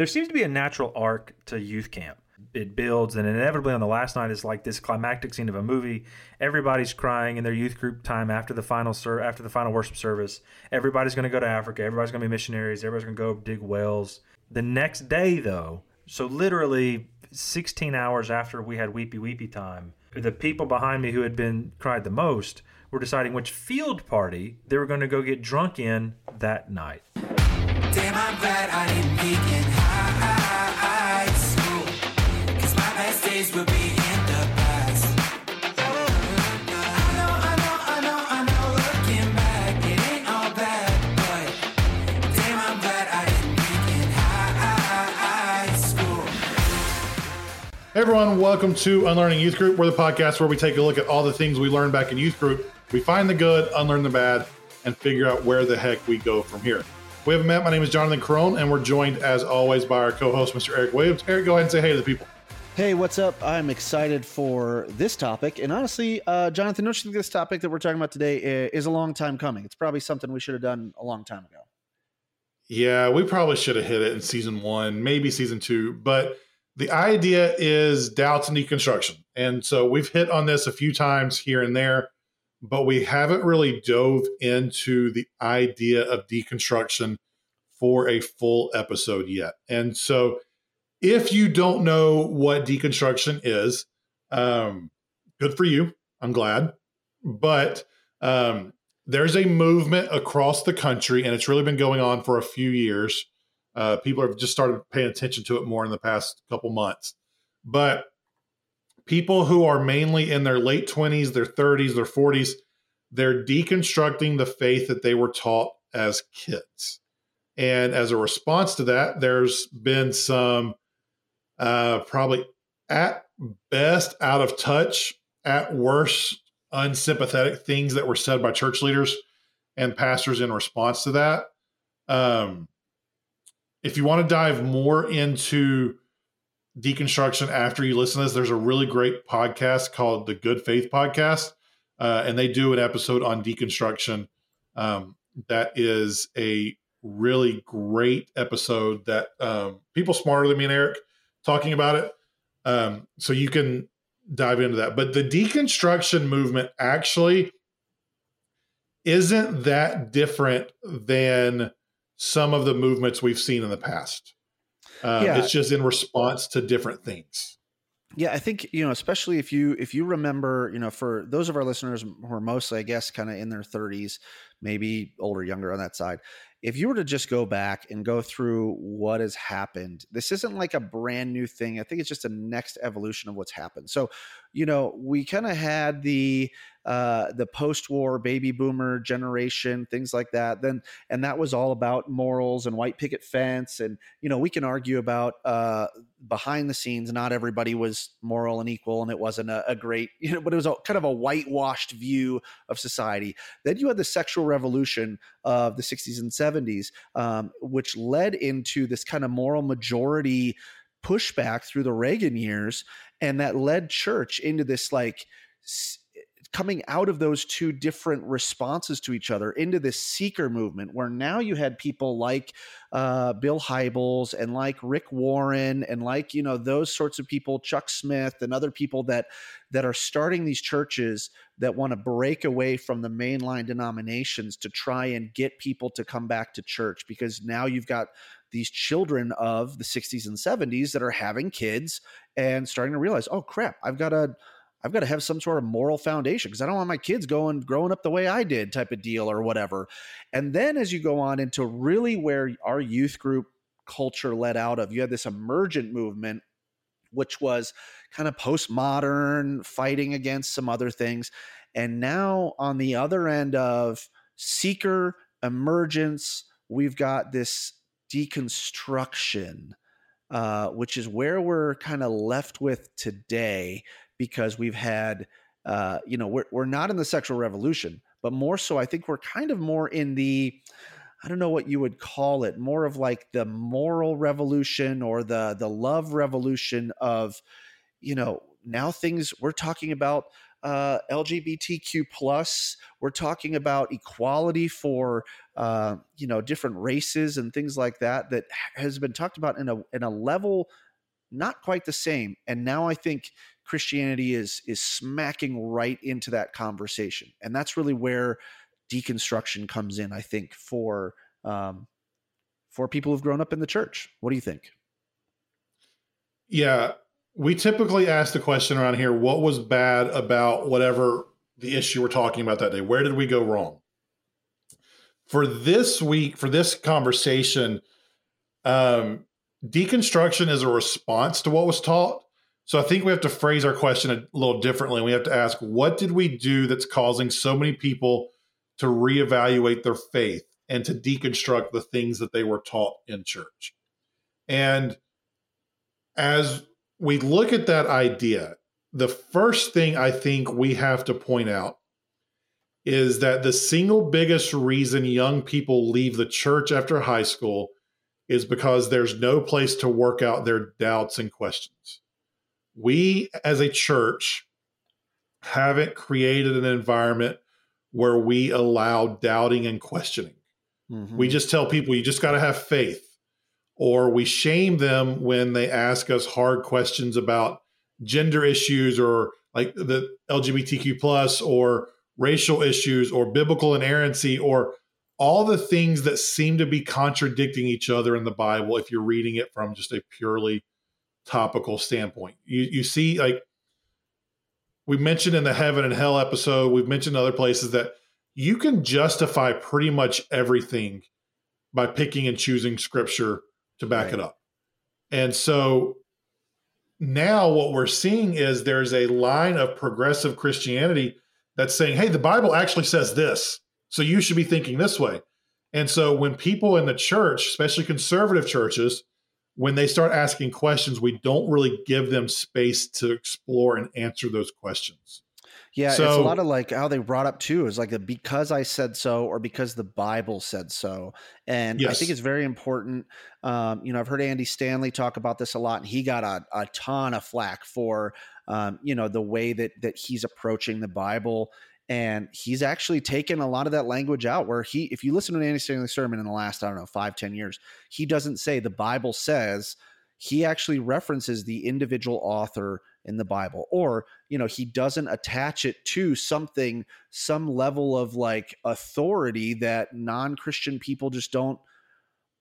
there seems to be a natural arc to youth camp. It builds, and inevitably on the last night is like this climactic scene of a movie. Everybody's crying in their youth group time after the final ser- after the final worship service. Everybody's going to go to Africa. Everybody's going to be missionaries. Everybody's going to go dig wells. The next day, though, so literally 16 hours after we had weepy weepy time, the people behind me who had been cried the most were deciding which field party they were going to go get drunk in that night. Damn, days will be in the past. Hey everyone, welcome to Unlearning Youth Group. We're the podcast where we take a look at all the things we learned back in youth group. We find the good, unlearn the bad, and figure out where the heck we go from here. We haven't met. My name is Jonathan Crone, and we're joined as always by our co-host, Mr. Eric Williams. Eric, go ahead and say hey to the people. Hey, what's up? I'm excited for this topic. And honestly, uh, Jonathan, don't you think this topic that we're talking about today is a long time coming? It's probably something we should have done a long time ago. Yeah, we probably should have hit it in season one, maybe season two. But the idea is doubts and deconstruction. And so we've hit on this a few times here and there but we haven't really dove into the idea of deconstruction for a full episode yet. And so, if you don't know what deconstruction is, um, good for you. I'm glad. But um, there's a movement across the country, and it's really been going on for a few years. Uh, people have just started paying attention to it more in the past couple months. But people who are mainly in their late 20s, their 30s, their 40s, they're deconstructing the faith that they were taught as kids. And as a response to that, there's been some uh, probably at best out of touch, at worst unsympathetic things that were said by church leaders and pastors in response to that. Um, if you want to dive more into deconstruction after you listen to this, there's a really great podcast called the Good Faith Podcast, uh, and they do an episode on deconstruction. Um, that is a really great episode that um, people smarter than me and Eric talking about it. Um, so you can dive into that. But the deconstruction movement actually isn't that different than some of the movements we've seen in the past. Um, yeah. It's just in response to different things. Yeah, I think you know, especially if you if you remember, you know, for those of our listeners who are mostly, I guess, kind of in their 30s, maybe older, younger on that side. If you were to just go back and go through what has happened, this isn't like a brand new thing. I think it's just a next evolution of what's happened. So, you know, we kind of had the uh, the post-war baby boomer generation, things like that. Then, and that was all about morals and white picket fence. And you know, we can argue about uh, behind the scenes. Not everybody was moral and equal, and it wasn't a, a great, you know, but it was a, kind of a whitewashed view of society. Then you had the sexual revolution of the '60s and '70s, um, which led into this kind of moral majority pushback through the Reagan years, and that led church into this like coming out of those two different responses to each other into this seeker movement where now you had people like uh, bill hybels and like rick warren and like you know those sorts of people chuck smith and other people that that are starting these churches that want to break away from the mainline denominations to try and get people to come back to church because now you've got these children of the 60s and 70s that are having kids and starting to realize oh crap i've got to I've got to have some sort of moral foundation because I don't want my kids going growing up the way I did type of deal or whatever. And then as you go on into really where our youth group culture led out of, you had this emergent movement which was kind of postmodern, fighting against some other things. And now on the other end of seeker emergence, we've got this deconstruction, uh, which is where we're kind of left with today because we've had, uh, you know, we're, we're not in the sexual revolution, but more so, I think we're kind of more in the, I don't know what you would call it, more of like the moral revolution or the the love revolution of, you know, now things we're talking about uh, LGBTQ plus. We're talking about equality for uh, you know different races and things like that that has been talked about in a in a level not quite the same. And now I think Christianity is is smacking right into that conversation, and that's really where deconstruction comes in. I think for um, for people who've grown up in the church. What do you think? Yeah, we typically ask the question around here: What was bad about whatever the issue we're talking about that day? Where did we go wrong? For this week, for this conversation, um, deconstruction is a response to what was taught so I think we have to phrase our question a little differently. We have to ask, what did we do that's causing so many people to reevaluate their faith and to deconstruct the things that they were taught in church? And as we look at that idea, the first thing I think we have to point out is that the single biggest reason young people leave the church after high school is because there's no place to work out their doubts and questions we as a church haven't created an environment where we allow doubting and questioning. Mm-hmm. We just tell people you just got to have faith, or we shame them when they ask us hard questions about gender issues or like the LGBTQ plus or racial issues or biblical inerrancy or all the things that seem to be contradicting each other in the Bible if you're reading it from just a purely topical standpoint. You you see like we mentioned in the heaven and hell episode, we've mentioned other places that you can justify pretty much everything by picking and choosing scripture to back right. it up. And so now what we're seeing is there's a line of progressive Christianity that's saying, hey, the Bible actually says this. So you should be thinking this way. And so when people in the church, especially conservative churches, when they start asking questions, we don't really give them space to explore and answer those questions. Yeah, so, it's a lot of like how they brought up too is like because I said so or because the Bible said so. And yes. I think it's very important. Um, you know, I've heard Andy Stanley talk about this a lot, and he got a, a ton of flack for um, you know the way that that he's approaching the Bible and he's actually taken a lot of that language out where he if you listen to an andy stanley sermon in the last i don't know five ten years he doesn't say the bible says he actually references the individual author in the bible or you know he doesn't attach it to something some level of like authority that non-christian people just don't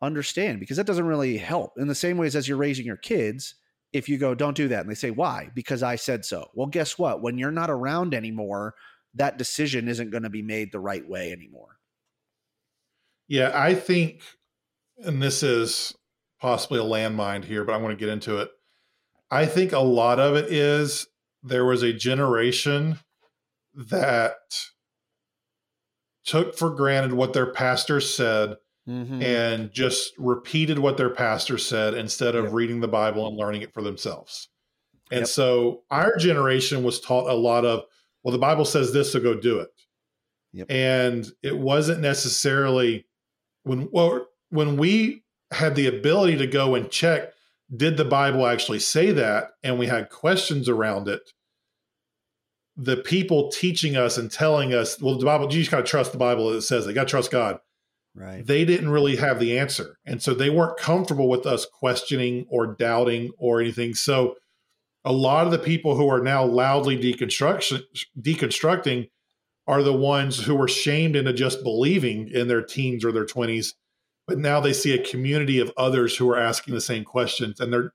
understand because that doesn't really help in the same ways as you're raising your kids if you go don't do that and they say why because i said so well guess what when you're not around anymore that decision isn't going to be made the right way anymore. Yeah, I think, and this is possibly a landmine here, but I want to get into it. I think a lot of it is there was a generation that took for granted what their pastor said mm-hmm. and just repeated what their pastor said instead of yep. reading the Bible and learning it for themselves. And yep. so our generation was taught a lot of well, the Bible says this, so go do it. Yep. And it wasn't necessarily when well, when we had the ability to go and check, did the Bible actually say that? And we had questions around it. The people teaching us and telling us, well, the Bible, you just gotta trust the Bible it says. They gotta trust God. Right. They didn't really have the answer. And so they weren't comfortable with us questioning or doubting or anything. So a lot of the people who are now loudly deconstruction deconstructing are the ones who were shamed into just believing in their teens or their 20s but now they see a community of others who are asking the same questions and they're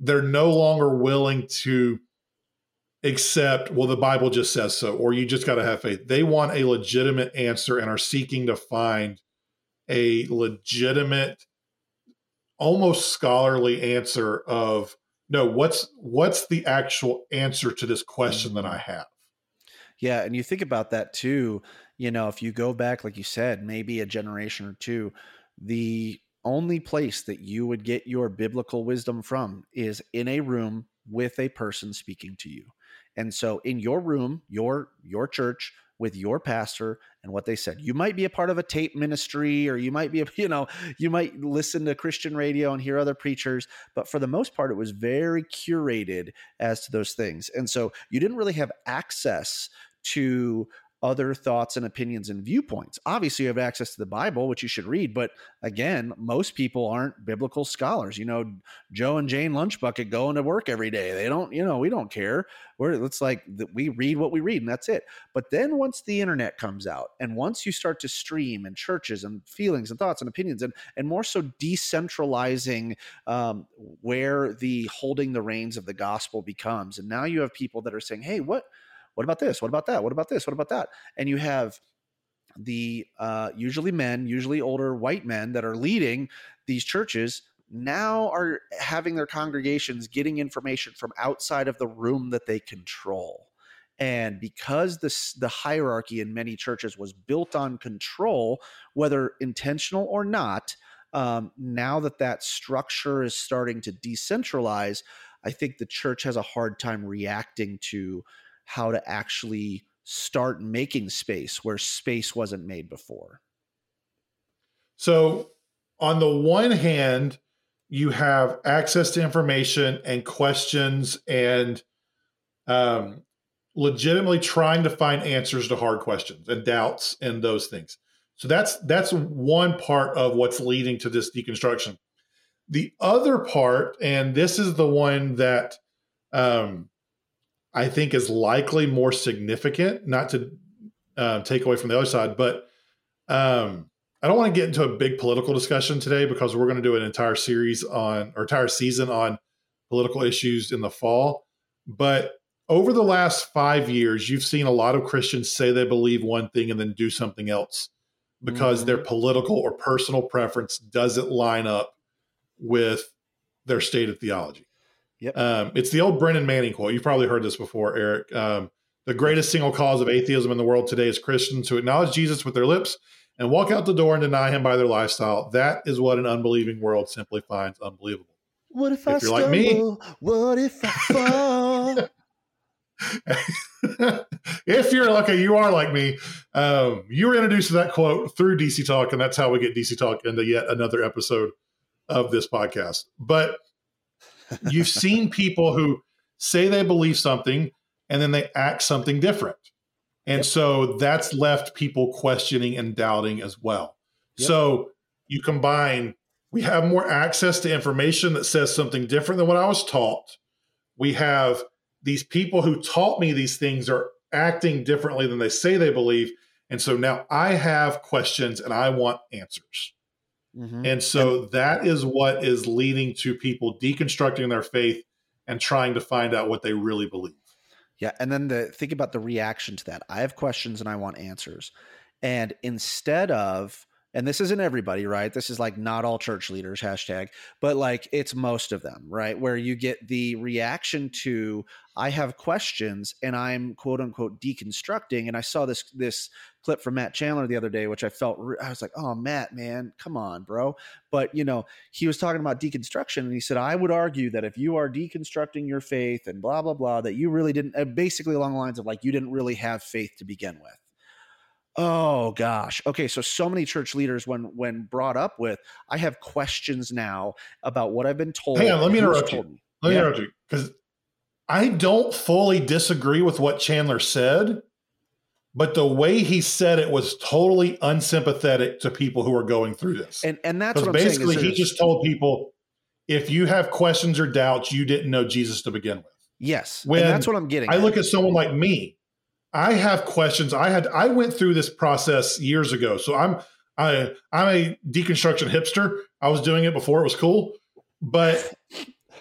they're no longer willing to accept well the bible just says so or you just got to have faith. They want a legitimate answer and are seeking to find a legitimate almost scholarly answer of no what's what's the actual answer to this question that i have? Yeah and you think about that too you know if you go back like you said maybe a generation or two the only place that you would get your biblical wisdom from is in a room with a person speaking to you and so in your room your your church with your pastor and what they said. You might be a part of a tape ministry or you might be, you know, you might listen to Christian radio and hear other preachers, but for the most part, it was very curated as to those things. And so you didn't really have access to other thoughts and opinions and viewpoints. Obviously, you have access to the Bible, which you should read, but again, most people aren't biblical scholars. You know, Joe and Jane Lunchbucket going to work every day. They don't, you know, we don't care. We're it's like we read what we read and that's it. But then once the internet comes out and once you start to stream and churches and feelings and thoughts and opinions and and more so decentralizing um, where the holding the reins of the gospel becomes, and now you have people that are saying, "Hey, what?" What about this? What about that? What about this? What about that? And you have the uh, usually men, usually older white men that are leading these churches now are having their congregations getting information from outside of the room that they control. And because this, the hierarchy in many churches was built on control, whether intentional or not, um, now that that structure is starting to decentralize, I think the church has a hard time reacting to how to actually start making space where space wasn't made before. So, on the one hand, you have access to information and questions and um, legitimately trying to find answers to hard questions and doubts and those things. So that's that's one part of what's leading to this deconstruction. The other part, and this is the one that um, I think is likely more significant, not to uh, take away from the other side, but um, I don't want to get into a big political discussion today because we're going to do an entire series on or entire season on political issues in the fall. But over the last five years, you've seen a lot of Christians say they believe one thing and then do something else because mm-hmm. their political or personal preference doesn't line up with their stated theology. Yep. Um, it's the old Brennan Manning quote. You've probably heard this before, Eric. Um, the greatest single cause of atheism in the world today is Christians who acknowledge Jesus with their lips and walk out the door and deny him by their lifestyle. That is what an unbelieving world simply finds unbelievable. What if, if I you're stumble? like me? What if I fall? if you're okay, you are like me. Um, you were introduced to that quote through DC Talk, and that's how we get DC Talk into yet another episode of this podcast. But You've seen people who say they believe something and then they act something different. And yep. so that's left people questioning and doubting as well. Yep. So you combine, we have more access to information that says something different than what I was taught. We have these people who taught me these things are acting differently than they say they believe. And so now I have questions and I want answers. Mm-hmm. And so that is what is leading to people deconstructing their faith and trying to find out what they really believe. Yeah, and then the think about the reaction to that. I have questions and I want answers. And instead of and this isn't everybody, right? This is like not all church leaders hashtag, but like it's most of them, right? Where you get the reaction to I have questions and I'm quote unquote deconstructing. And I saw this this clip from Matt Chandler the other day, which I felt I was like, oh Matt, man, come on, bro. But you know, he was talking about deconstruction, and he said I would argue that if you are deconstructing your faith and blah blah blah, that you really didn't, basically along the lines of like you didn't really have faith to begin with Oh gosh. Okay, so so many church leaders when when brought up with I have questions now about what I've been told. Hang on, let me interrupt you. Me. Let me yeah. interrupt you cuz I don't fully disagree with what Chandler said, but the way he said it was totally unsympathetic to people who are going through this. And and that's what basically he just told people if you have questions or doubts, you didn't know Jesus to begin with. Yes. When that's what I'm getting. I at. look at someone like me I have questions. I had I went through this process years ago. So I'm I I'm a deconstruction hipster. I was doing it before it was cool. But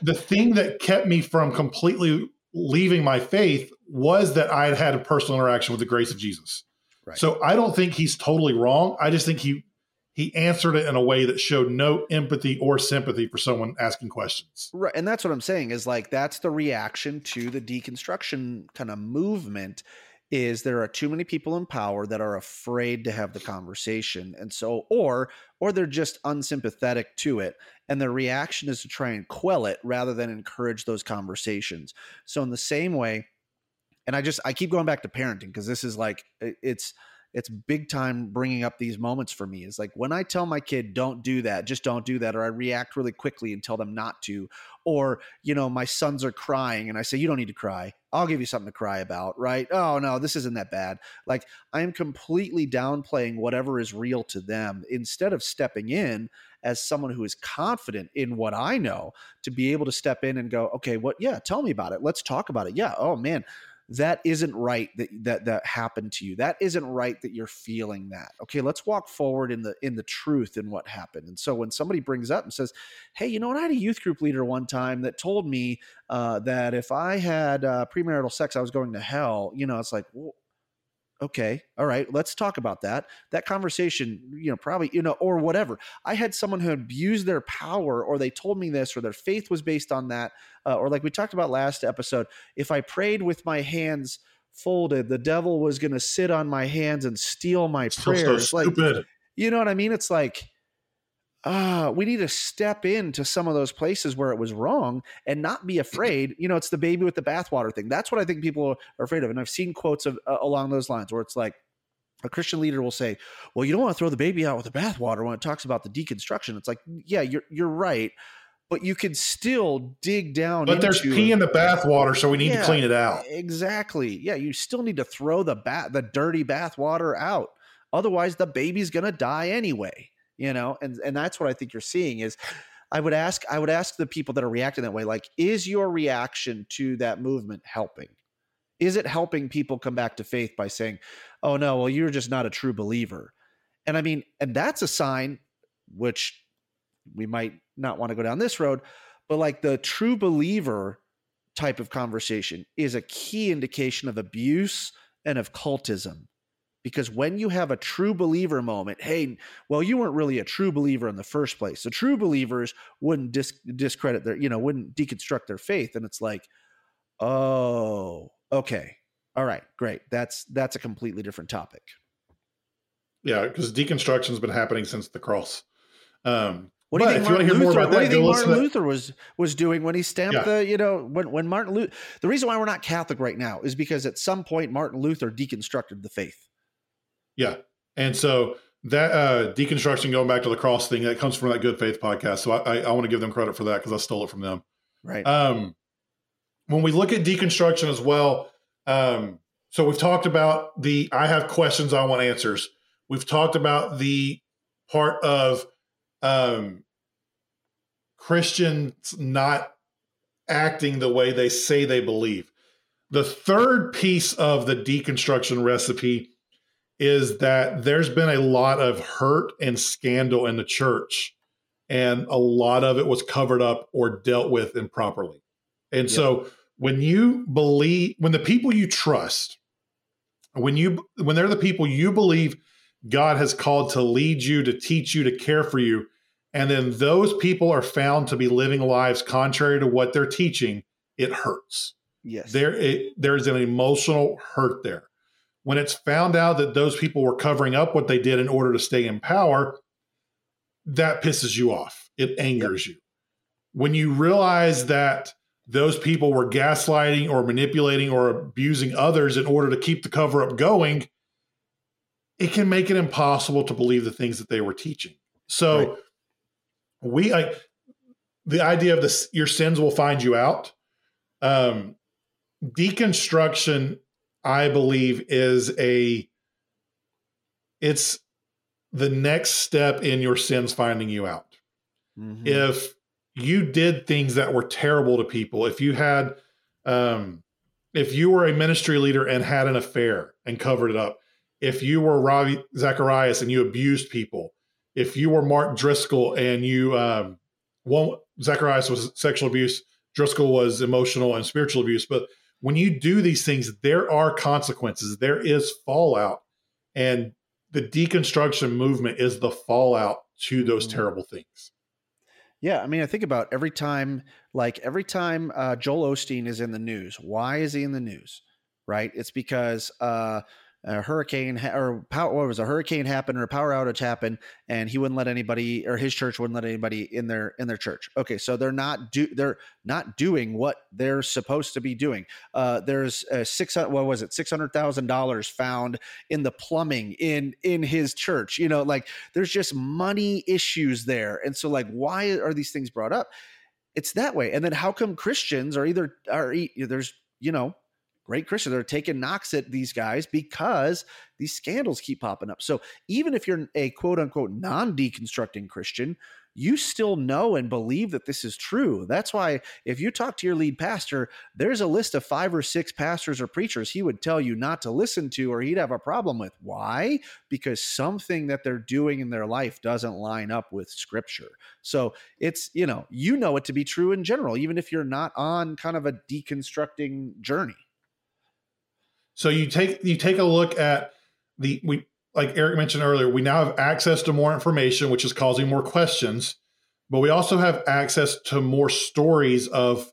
the thing that kept me from completely leaving my faith was that I had had a personal interaction with the grace of Jesus. Right. So I don't think he's totally wrong. I just think he he answered it in a way that showed no empathy or sympathy for someone asking questions. Right. And that's what I'm saying is like that's the reaction to the deconstruction kind of movement is there are too many people in power that are afraid to have the conversation and so or or they're just unsympathetic to it and their reaction is to try and quell it rather than encourage those conversations. So in the same way and I just I keep going back to parenting because this is like it's it's big time bringing up these moments for me. Is like when i tell my kid don't do that just don't do that or i react really quickly and tell them not to or you know my sons are crying and i say you don't need to cry. I'll give you something to cry about right? Oh no this isn't that bad. Like i'm completely downplaying whatever is real to them instead of stepping in as someone who is confident in what i know to be able to step in and go okay what yeah tell me about it. Let's talk about it. Yeah oh man that isn't right that that that happened to you. That isn't right that you're feeling that. Okay let's walk forward in the in the truth in what happened. And so when somebody brings up and says hey you know what? I had a youth group leader one time that told me uh, that if i had uh, premarital sex i was going to hell. You know it's like well, okay all right let's talk about that. That conversation you know probably you know or whatever. I had someone who abused their power or they told me this or their faith was based on that uh, or like we talked about last episode if i prayed with my hands folded the devil was going to sit on my hands and steal my prayers so, so like you know what i mean? It's like ah, we need to step into some of those places where it was wrong and not be afraid. You know, it's the baby with the bathwater thing. That's what I think people are afraid of. And I've seen quotes of uh, along those lines where it's like a Christian leader will say, "Well, you don't want to throw the baby out with the bathwater when it talks about the deconstruction." It's like, yeah, you're you're right. But you can still dig down. But there's pee in the bathwater, so we need yeah, to clean it out. Exactly. Yeah, you still need to throw the bat the dirty bathwater out. Otherwise, the baby's gonna die anyway you know and and that's what i think you're seeing is i would ask i would ask the people that are reacting that way like is your reaction to that movement helping? Is it helping people come back to faith by saying oh no well you're just not a true believer and i mean and that's a sign which we might not want to go down this road but like the true believer type of conversation is a key indication of abuse and of cultism because when you have a true believer moment, hey, well, you weren't really a true believer in the first place. The true believers wouldn't dis- discredit their, you know, wouldn't deconstruct their faith. And it's like, oh, okay. All right, great. That's that's a completely different topic. Yeah, because deconstruction's been happening since the cross. Um, what do you think Martin Luther, what do you think Martin Luther was was doing when he stamped yeah. the you know when when Martin Luther the reason why we're not Catholic right now is because at some point Martin Luther deconstructed the faith. Yeah. And so that uh, deconstruction, going back to the cross thing, that comes from that Good Faith podcast. So I, I, I want to give them credit for that because I stole it from them. Right. Um, when we look at deconstruction as well, um, so we've talked about the I have questions, I want answers. We've talked about the part of um, Christians not acting the way they say they believe. The third piece of the deconstruction recipe is that there's been a lot of hurt and scandal in the church, and a lot of it was covered up or dealt with improperly. And yep. so when you believe, when the people you trust, when you when they're the people you believe God has called to lead you, to teach you, to care for you, and then those people are found to be living lives contrary to what they're teaching, it hurts. Yes. There it, there's an emotional hurt there when it's found out that those people were covering up what they did in order to stay in power, that pisses you off. It angers yep. you. When you realize that those people were gaslighting or manipulating or abusing others in order to keep the cover up going, it can make it impossible to believe the things that they were teaching. So right. we like the idea of this your sins will find you out. Um, deconstruction I believe is a it's the next step in your sins finding you out. Mm-hmm. If you did things that were terrible to people, if you had um if you were a ministry leader and had an affair and covered it up, if you were Ravi Zacharias and you abused people, if you were Mark Driscoll and you um one Zacharias was sexual abuse, Driscoll was emotional and spiritual abuse, but when you do these things, there are consequences, there is fallout. And the deconstruction movement is the fallout to those mm-hmm. terrible things. Yeah, I mean, I think about every time, like every time uh, Joel Osteen is in the news. Why is he in the news? Right? It's because uh, a hurricane ha- or power, what was a hurricane happened or a power outage happened, and he wouldn't let anybody or his church wouldn't let anybody in their in their church. Okay, so they're not do they're not doing what they're supposed to be doing. Uh, there's a six what was it six hundred thousand dollars found in the plumbing in in his church. You know, like there's just money issues there, and so like why are these things brought up? It's that way, and then how come Christians are either are there's you know great Christians are taking knocks at these guys because these scandals keep popping up. So even if you're a quote unquote non deconstructing Christian, you still know and believe that this is true. That's why if you talk to your lead pastor, there's a list of five or six pastors or preachers he would tell you not to listen to or he'd have a problem with. Why? Because something that they're doing in their life doesn't line up with scripture. So it's, you know, you know it to be true in general, even if you're not on kind of a deconstructing journey. So you take you take a look at the we like Eric mentioned earlier, we now have access to more information, which is causing more questions, but we also have access to more stories of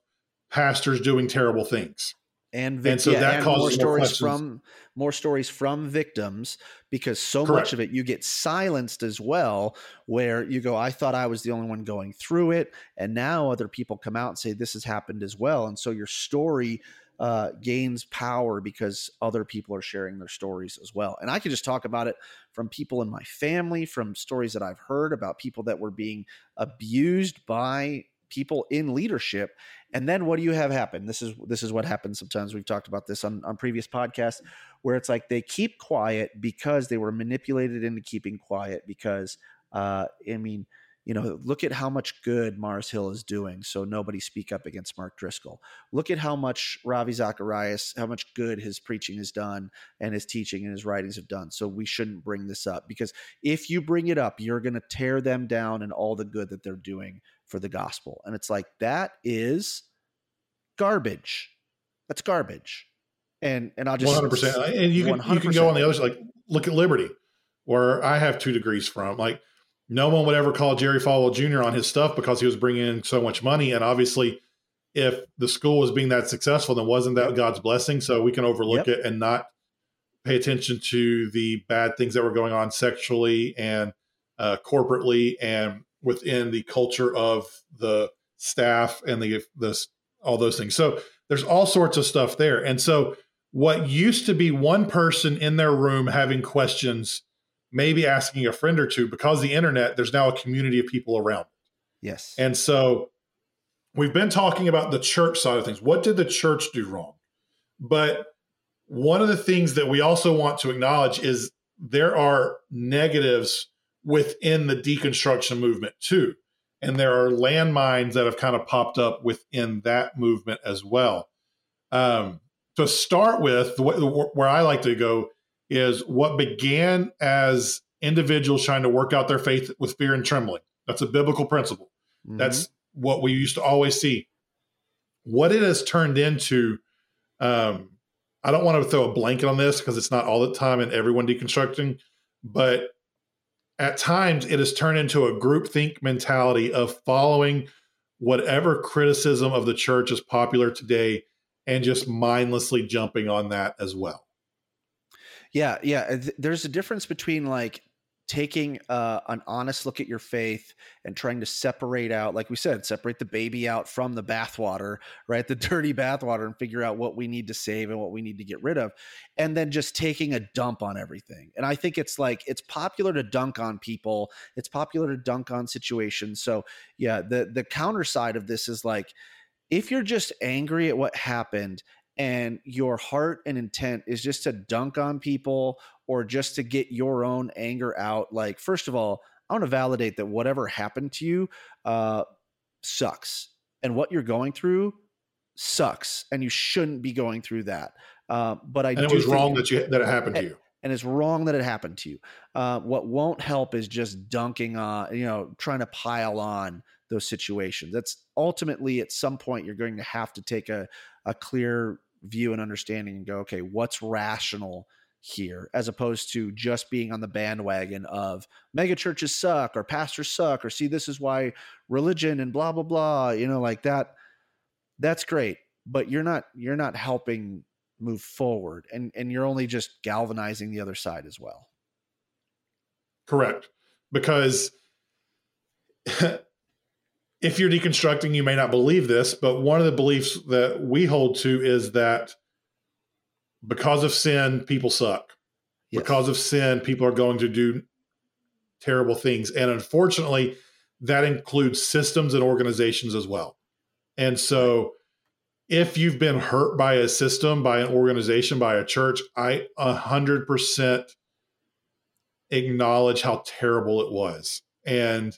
pastors doing terrible things. And, vic- and so yeah, that and causes more stories more from more stories from victims because so Correct. much of it you get silenced as well where you go i thought i was the only one going through it and now other people come out and say this has happened as well and so your story uh, gains power because other people are sharing their stories as well. And I can just talk about it from people in my family, from stories that I've heard about people that were being abused by people in leadership. And then what do you have happen? This is this is what happens sometimes. We've talked about this on, on previous podcasts where it's like they keep quiet because they were manipulated into keeping quiet because uh, I mean – you know, look at how much good Mars Hill is doing. So nobody speak up against Mark Driscoll. Look at how much Ravi Zacharias, how much good his preaching has done and his teaching and his writings have done. So we shouldn't bring this up because if you bring it up, you're going to tear them down and all the good that they're doing for the gospel. And it's like, that is garbage. That's garbage. And, and I'll just 100%. And you can, 100%. you can go on the other side, like look at Liberty, where I have two degrees from. Like, no one would ever call Jerry Falwell Jr. on his stuff because he was bringing in so much money. And obviously, if the school was being that successful, then wasn't that God's blessing? So we can overlook yep. it and not pay attention to the bad things that were going on sexually and uh, corporately and within the culture of the staff and the the all those things. So there's all sorts of stuff there. And so what used to be one person in their room having questions maybe asking a friend or two because the internet there's now a community of people around yes. And so we've been talking about the church side of things. What did the church do wrong? But one of the things that we also want to acknowledge is there are negatives within the deconstruction movement too. And there are landmines that have kind of popped up within that movement as well. Um, to start with the way where i like to go is what began as individuals trying to work out their faith with fear and trembling. That's a biblical principle. Mm-hmm. That's what we used to always see. What it has turned into, um, I don't want to throw a blanket on this because it's not all the time and everyone deconstructing, but at times it has turned into a groupthink mentality of following whatever criticism of the church is popular today and just mindlessly jumping on that as well. Yeah, yeah. There's a difference between like taking uh, an honest look at your faith and trying to separate out, like we said, separate the baby out from the bathwater, right? The dirty bathwater, and figure out what we need to save and what we need to get rid of, and then just taking a dump on everything. And I think it's like it's popular to dunk on people. It's popular to dunk on situations. So yeah, the the counter side of this is like if you're just angry at what happened and your heart and intent is just to dunk on people or just to get your own anger out, like, first of all, I want to validate that whatever happened to you uh, sucks. And what you're going through sucks. And you shouldn't be going through that. Uh, but I and it was wrong that you that it happened to you. And it's wrong that it happened to you. Uh, what won't help is just dunking on, you know, trying to pile on those situations. That's ultimately at some point you're going to have to take a, a clear view and understanding and go, okay, what's rational here, as opposed to just being on the bandwagon of mega churches suck or pastors suck or see this is why religion and blah blah blah. You know, like that. That's great, but you're not you're not helping move forward and and you're only just galvanizing the other side as well correct because if you're deconstructing you may not believe this but one of the beliefs that we hold to is that because of sin people suck yes. because of sin people are going to do terrible things and unfortunately that includes systems and organizations as well and so if you've been hurt by a system, by an organization, by a church, I 100% acknowledge how terrible it was. And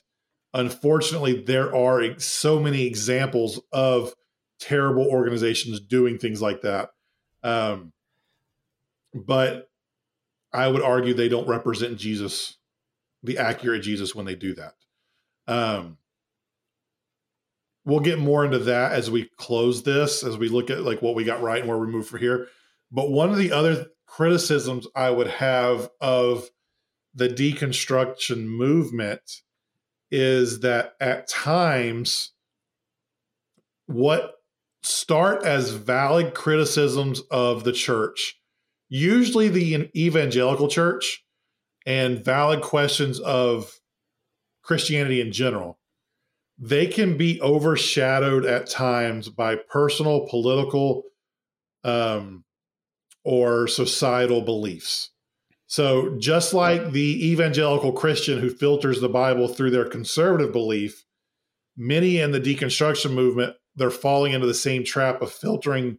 unfortunately, there are so many examples of terrible organizations doing things like that. Um, but I would argue they don't represent Jesus, the accurate Jesus, when they do that. Um, we'll get more into that as we close this, as we look at like what we got right and where we move from here. But one of the other criticisms I would have of the deconstruction movement is that at times what start as valid criticisms of the church, usually the evangelical church, and valid questions of Christianity in general, they can be overshadowed at times by personal, political, um, or societal beliefs. So, just like the evangelical Christian who filters the Bible through their conservative belief, many in the deconstruction movement, they're falling into the same trap of filtering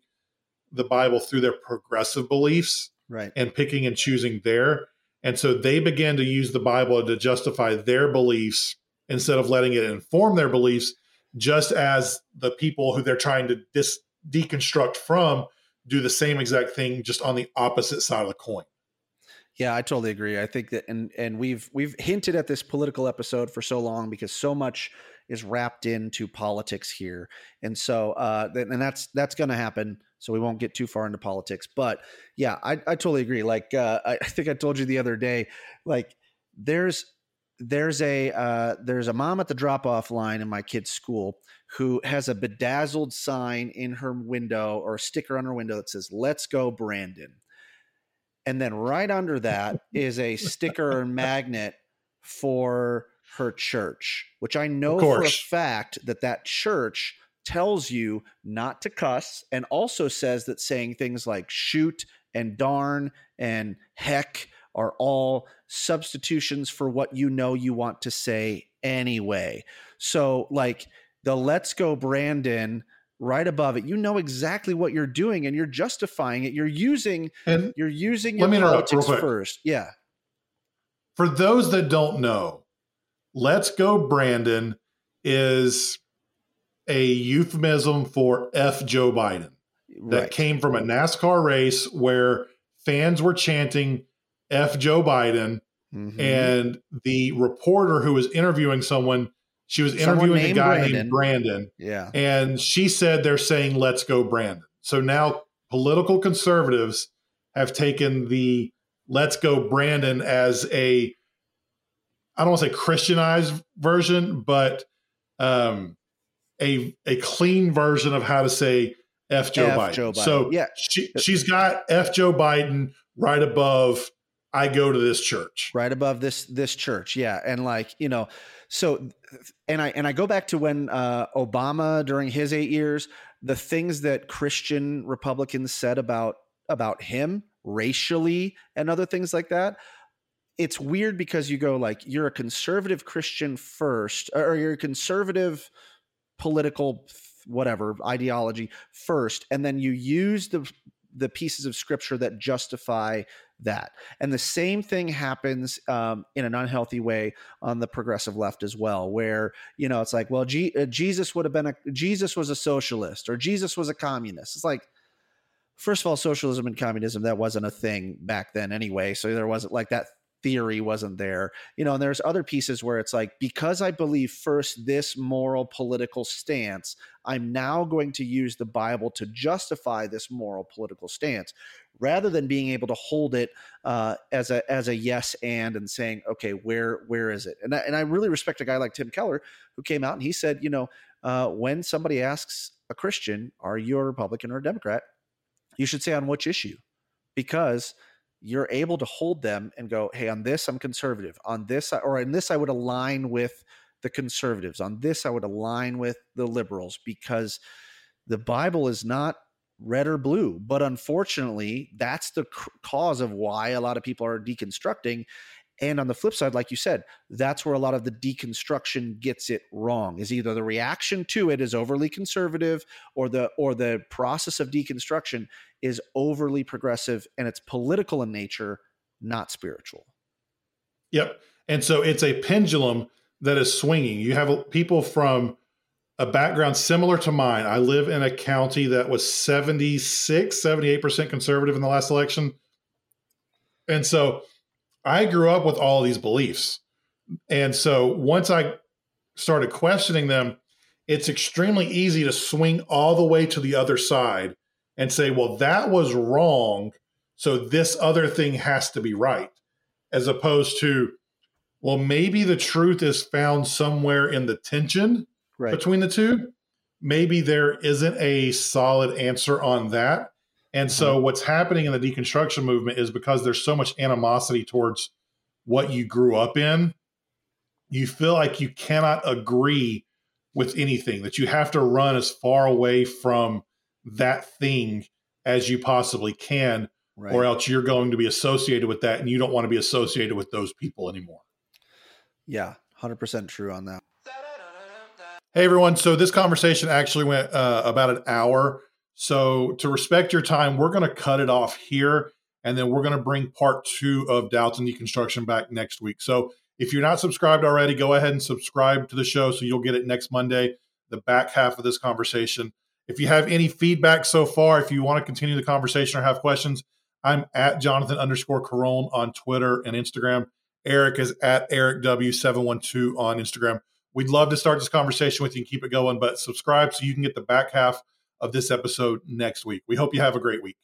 the Bible through their progressive beliefs right. and picking and choosing there. And so they begin to use the Bible to justify their beliefs instead of letting it inform their beliefs, just as the people who they're trying to dis- deconstruct from do the same exact thing, just on the opposite side of the coin. Yeah, I totally agree. I think that, and and we've we've hinted at this political episode for so long because so much is wrapped into politics here, and so uh, and that's that's going to happen. So we won't get too far into politics, but yeah, I, I totally agree. Like uh, I, I think I told you the other day, like there's there's a uh, there's a mom at the drop off line in my kid's school who has a bedazzled sign in her window or a sticker on her window that says "Let's go Brandon," and then right under that is a sticker or magnet for her church, which I know for a fact that that church tells you not to cuss and also says that saying things like shoot and darn and heck are all substitutions for what you know you want to say anyway. So, like the let's go, Brandon, right above it, you know exactly what you're doing and you're justifying it. You're using, and you're using your politics first. Yeah. For those that don't know, let's go, Brandon is a euphemism for F Joe Biden that right. came from a NASCAR race where fans were chanting F Joe Biden. Mm-hmm. And the reporter who was interviewing someone, she was interviewing a guy Brandon. named Brandon. Yeah. And she said they're saying, let's go, Brandon. So now political conservatives have taken the let's go, Brandon as a, I don't want to say Christianized version, but um, a a clean version of how to say F Joe, F Biden. Joe Biden. So yeah, she, she's got F Joe Biden right above I go to this church. Right above this this church. Yeah. And like, you know, so and I and I go back to when uh Obama during his 8 years, the things that Christian Republicans said about about him racially and other things like that. It's weird because you go like you're a conservative Christian first or you're a conservative political whatever ideology first and then you use the the pieces of scripture that justify that. And the same thing happens um, in an unhealthy way on the progressive left as well, where you know it's like, well, G- uh, Jesus would have been a Jesus was a socialist or Jesus was a communist. It's like, first of all, socialism and communism that wasn't a thing back then anyway, so there wasn't like that theory wasn't there you know and there's other pieces where it's like because i believe first this moral political stance i'm now going to use the bible to justify this moral political stance rather than being able to hold it uh, as a as a yes and and saying okay where where is it and I, and I really respect a guy like Tim Keller who came out and he said you know uh, when somebody asks a Christian are you a Republican or a Democrat You should say on which issue, because you're able to hold them and go, hey, on this I'm conservative. On this, or in this I would align with the conservatives. On this I would align with the liberals because the Bible is not red or blue. But unfortunately, that's the cause of why a lot of people are deconstructing. And on the flip side, like you said, that's where a lot of the deconstruction gets it wrong. Is either the reaction to it is overly conservative, or the or the process of deconstruction is overly progressive and it's political in nature, not spiritual. Yep. And so it's a pendulum that is swinging. You have people from a background similar to mine. I live in a county that was 76, 78% conservative in the last election. And so I grew up with all these beliefs. And so once I started questioning them, it's extremely easy to swing all the way to the other side and say, well, that was wrong. So this other thing has to be right. As opposed to, well, maybe the truth is found somewhere in the tension right. between the two. Maybe there isn't a solid answer on that. And so, mm-hmm. what's happening in the deconstruction movement is because there's so much animosity towards what you grew up in, you feel like you cannot agree with anything, that you have to run as far away from that thing as you possibly can, right. or else you're going to be associated with that and you don't want to be associated with those people anymore. Yeah, 100% true on that. Hey, everyone. So this conversation actually went uh, about an hour. So to respect your time, we're going to cut it off here. And then we're going to bring part two of Doubts and Deconstruction back next week. So if you're not subscribed already, go ahead and subscribe to the show so you'll get it next Monday, the back half of this conversation. If you have any feedback so far, if you want to continue the conversation or have questions, I'm at Jonathan underscore Carone on Twitter and Instagram. Eric is at Eric W712 on Instagram. We'd love to start this conversation with you and keep it going, but subscribe so you can get the back half of this episode next week. We hope you have a great week.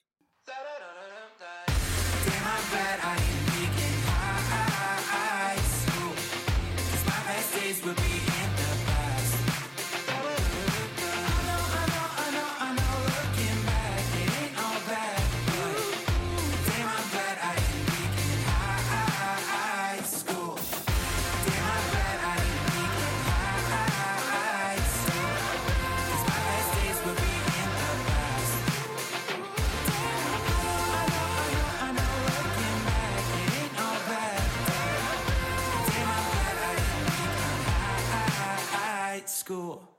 School.